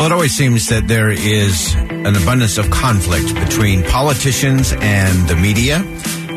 Well, it always seems that there is an abundance of conflict between politicians and the media.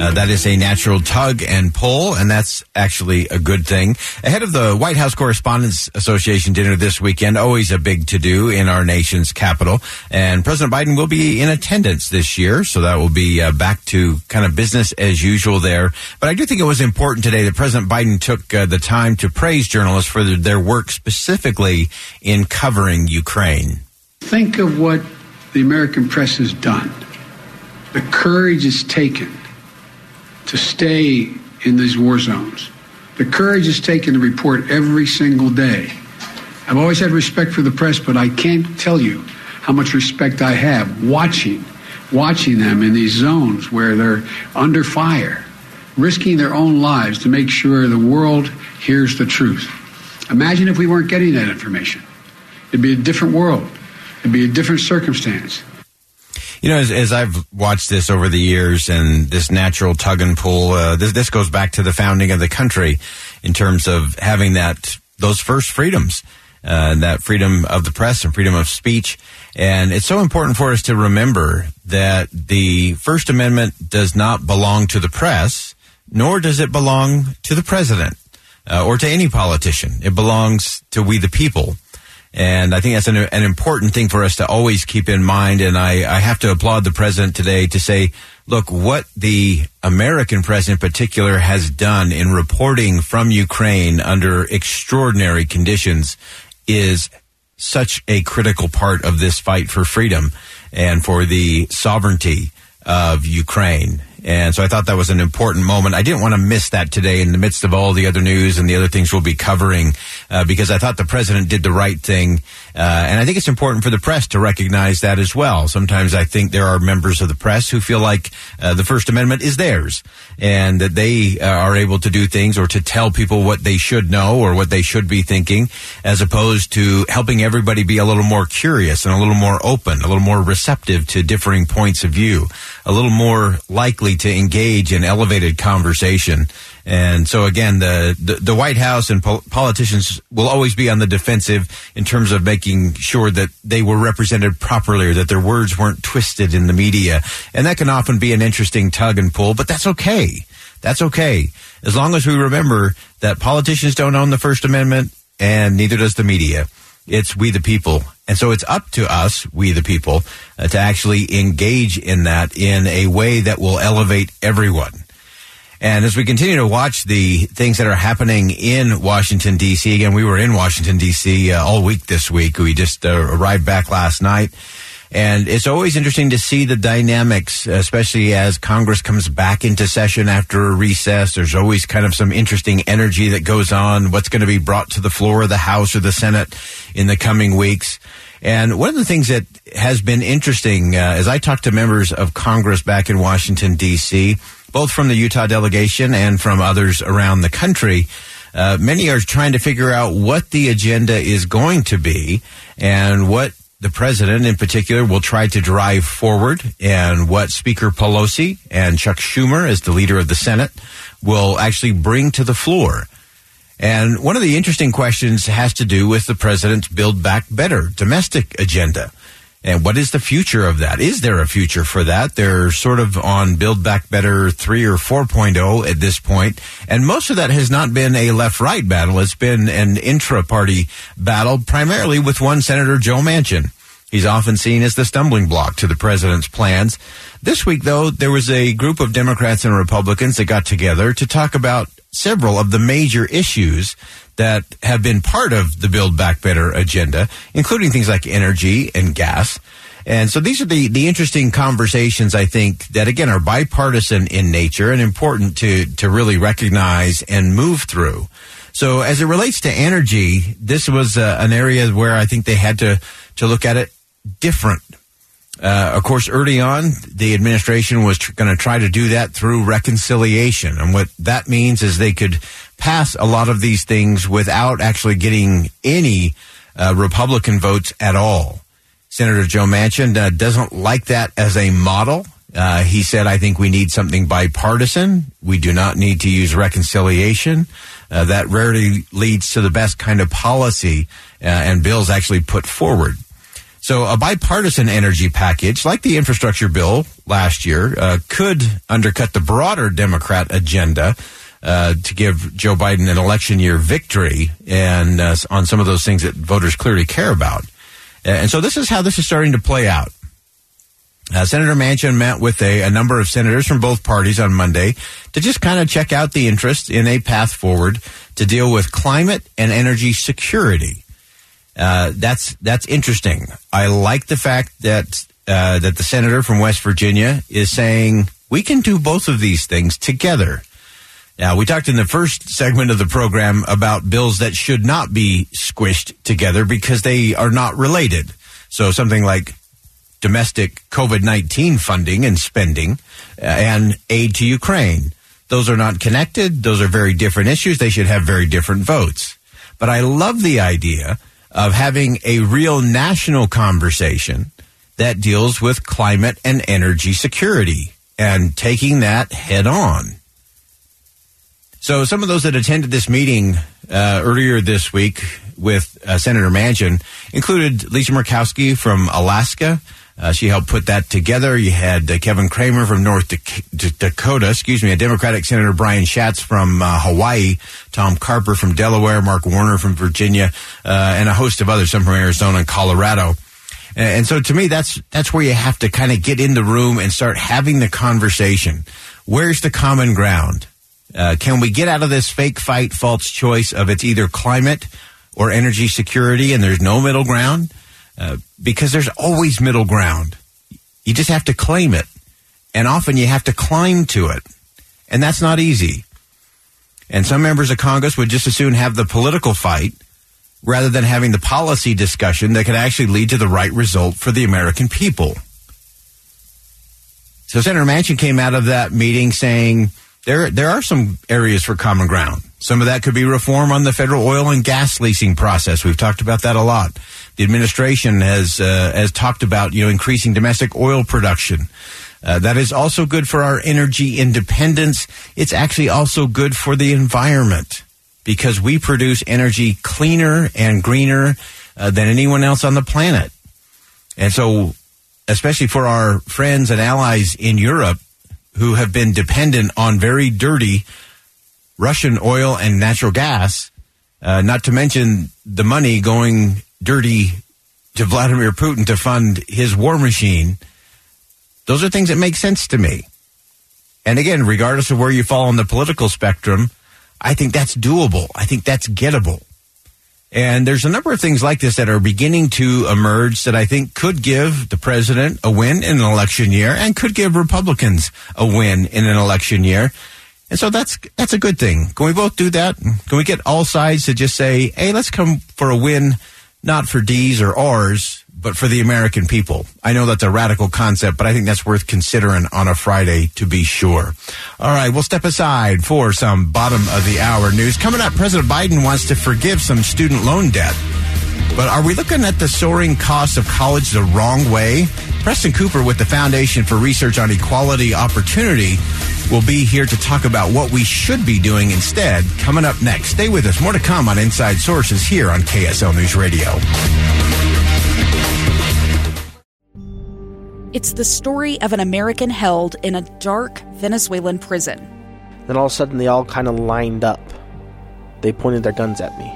Uh, that is a natural tug and pull, and that's actually a good thing. Ahead of the White House Correspondents Association dinner this weekend, always a big to do in our nation's capital. And President Biden will be in attendance this year, so that will be uh, back to kind of business as usual there. But I do think it was important today that President Biden took uh, the time to praise journalists for their work specifically in covering Ukraine. Think of what the American press has done. The courage is taken to stay in these war zones. The courage is taken to report every single day. I've always had respect for the press, but I can't tell you how much respect I have watching, watching them in these zones where they're under fire, risking their own lives to make sure the world hears the truth. Imagine if we weren't getting that information. It'd be a different world. It'd be a different circumstance. You know, as, as, I've watched this over the years and this natural tug and pull, uh, this, this goes back to the founding of the country in terms of having that, those first freedoms, uh, that freedom of the press and freedom of speech. And it's so important for us to remember that the First Amendment does not belong to the press, nor does it belong to the president uh, or to any politician. It belongs to we the people. And I think that's an, an, important thing for us to always keep in mind. And I, I, have to applaud the president today to say, look, what the American press in particular has done in reporting from Ukraine under extraordinary conditions is such a critical part of this fight for freedom and for the sovereignty of Ukraine. And so I thought that was an important moment. I didn't want to miss that today in the midst of all the other news and the other things we'll be covering uh, because I thought the president did the right thing. Uh, and I think it's important for the press to recognize that as well. Sometimes I think there are members of the press who feel like uh, the First Amendment is theirs and that they uh, are able to do things or to tell people what they should know or what they should be thinking as opposed to helping everybody be a little more curious and a little more open, a little more receptive to differing points of view, a little more likely to engage in elevated conversation. And so again, the, the, the White House and po- politicians will always be on the defensive in terms of making sure that they were represented properly or that their words weren't twisted in the media. And that can often be an interesting tug and pull, but that's okay. That's okay. As long as we remember that politicians don't own the First Amendment and neither does the media. It's we the people. And so it's up to us, we the people, uh, to actually engage in that in a way that will elevate everyone. And as we continue to watch the things that are happening in Washington, D.C., again, we were in Washington, D.C. Uh, all week this week. We just uh, arrived back last night. And it's always interesting to see the dynamics, especially as Congress comes back into session after a recess. There's always kind of some interesting energy that goes on. What's going to be brought to the floor of the House or the Senate in the coming weeks. And one of the things that has been interesting, uh, as I talked to members of Congress back in Washington, D.C., both from the Utah delegation and from others around the country, uh, many are trying to figure out what the agenda is going to be and what the president in particular will try to drive forward and what Speaker Pelosi and Chuck Schumer as the leader of the Senate will actually bring to the floor. And one of the interesting questions has to do with the president's Build Back Better domestic agenda. And what is the future of that? Is there a future for that? They're sort of on Build Back Better 3 or 4.0 at this point, And most of that has not been a left right battle. It's been an intra party battle, primarily with one Senator Joe Manchin. He's often seen as the stumbling block to the president's plans. This week, though, there was a group of Democrats and Republicans that got together to talk about several of the major issues that have been part of the Build Back Better agenda, including things like energy and gas. And so these are the, the interesting conversations, I think, that again are bipartisan in nature and important to, to really recognize and move through. So as it relates to energy, this was uh, an area where I think they had to, to look at it different. Uh, of course, early on, the administration was tr- going to try to do that through reconciliation. And what that means is they could pass a lot of these things without actually getting any uh, Republican votes at all. Senator Joe Manchin uh, doesn't like that as a model. Uh, he said, I think we need something bipartisan. We do not need to use reconciliation. Uh, that rarely leads to the best kind of policy uh, and bills actually put forward. So a bipartisan energy package, like the infrastructure bill last year, uh, could undercut the broader Democrat agenda uh, to give Joe Biden an election year victory and uh, on some of those things that voters clearly care about. And so this is how this is starting to play out. Uh, Senator Manchin met with a, a, number of senators from both parties on Monday to just kind of check out the interest in a path forward to deal with climate and energy security. Uh, that's that's interesting. I like the fact that uh, that the senator from West Virginia is saying we can do both of these things together. Now, we talked in the first segment of the program about bills that should not be squished together because they are not related. So something like domestic COVID 19 funding and spending uh, and aid to Ukraine. Those are not connected. Those are very different issues. They should have very different votes. But I love the idea of having a real national conversation that deals with climate and energy security and taking that head on. So, some of those that attended this meeting uh, earlier this week with uh, Senator Manchin included Lisa Murkowski from Alaska. Uh, she helped put that together. You had uh, Kevin Cramer from North Dakota, excuse me, a Democratic Senator Brian Schatz from uh, Hawaii, Tom Carper from Delaware, Mark Warner from Virginia, uh, and a host of others, some from Arizona and Colorado. And, and so to me, that's, that's where you have to kind of get in the room and start having the conversation. Where's the common ground? Uh, can we get out of this fake fight, false choice of it's either climate or energy security and there's no middle ground? Uh, because there's always middle ground. You just have to claim it. And often you have to climb to it. And that's not easy. And some members of Congress would just as soon have the political fight rather than having the policy discussion that could actually lead to the right result for the American people. So Senator Manchin came out of that meeting saying there there are some areas for common ground. Some of that could be reform on the federal oil and gas leasing process. We've talked about that a lot. The administration has uh, has talked about you know increasing domestic oil production. Uh, that is also good for our energy independence. It's actually also good for the environment because we produce energy cleaner and greener uh, than anyone else on the planet. And so, especially for our friends and allies in Europe who have been dependent on very dirty Russian oil and natural gas, uh, not to mention the money going dirty to Vladimir Putin to fund his war machine. Those are things that make sense to me. And again, regardless of where you fall on the political spectrum, I think that's doable. I think that's gettable. And there's a number of things like this that are beginning to emerge that I think could give the president a win in an election year and could give Republicans a win in an election year. And so that's that's a good thing. Can we both do that? Can we get all sides to just say, "Hey, let's come for a win not for D's or R's, but for the American people. I know that's a radical concept, but I think that's worth considering on a Friday to be sure. All right, we'll step aside for some bottom of the hour news. Coming up, President Biden wants to forgive some student loan debt. But are we looking at the soaring cost of college the wrong way? Preston Cooper with the Foundation for Research on Equality Opportunity will be here to talk about what we should be doing instead coming up next. Stay with us. More to come on Inside Sources here on KSL News Radio. It's the story of an American held in a dark Venezuelan prison. Then all of a sudden, they all kind of lined up. They pointed their guns at me.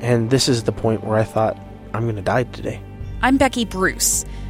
And this is the point where I thought, I'm going to die today. I'm Becky Bruce.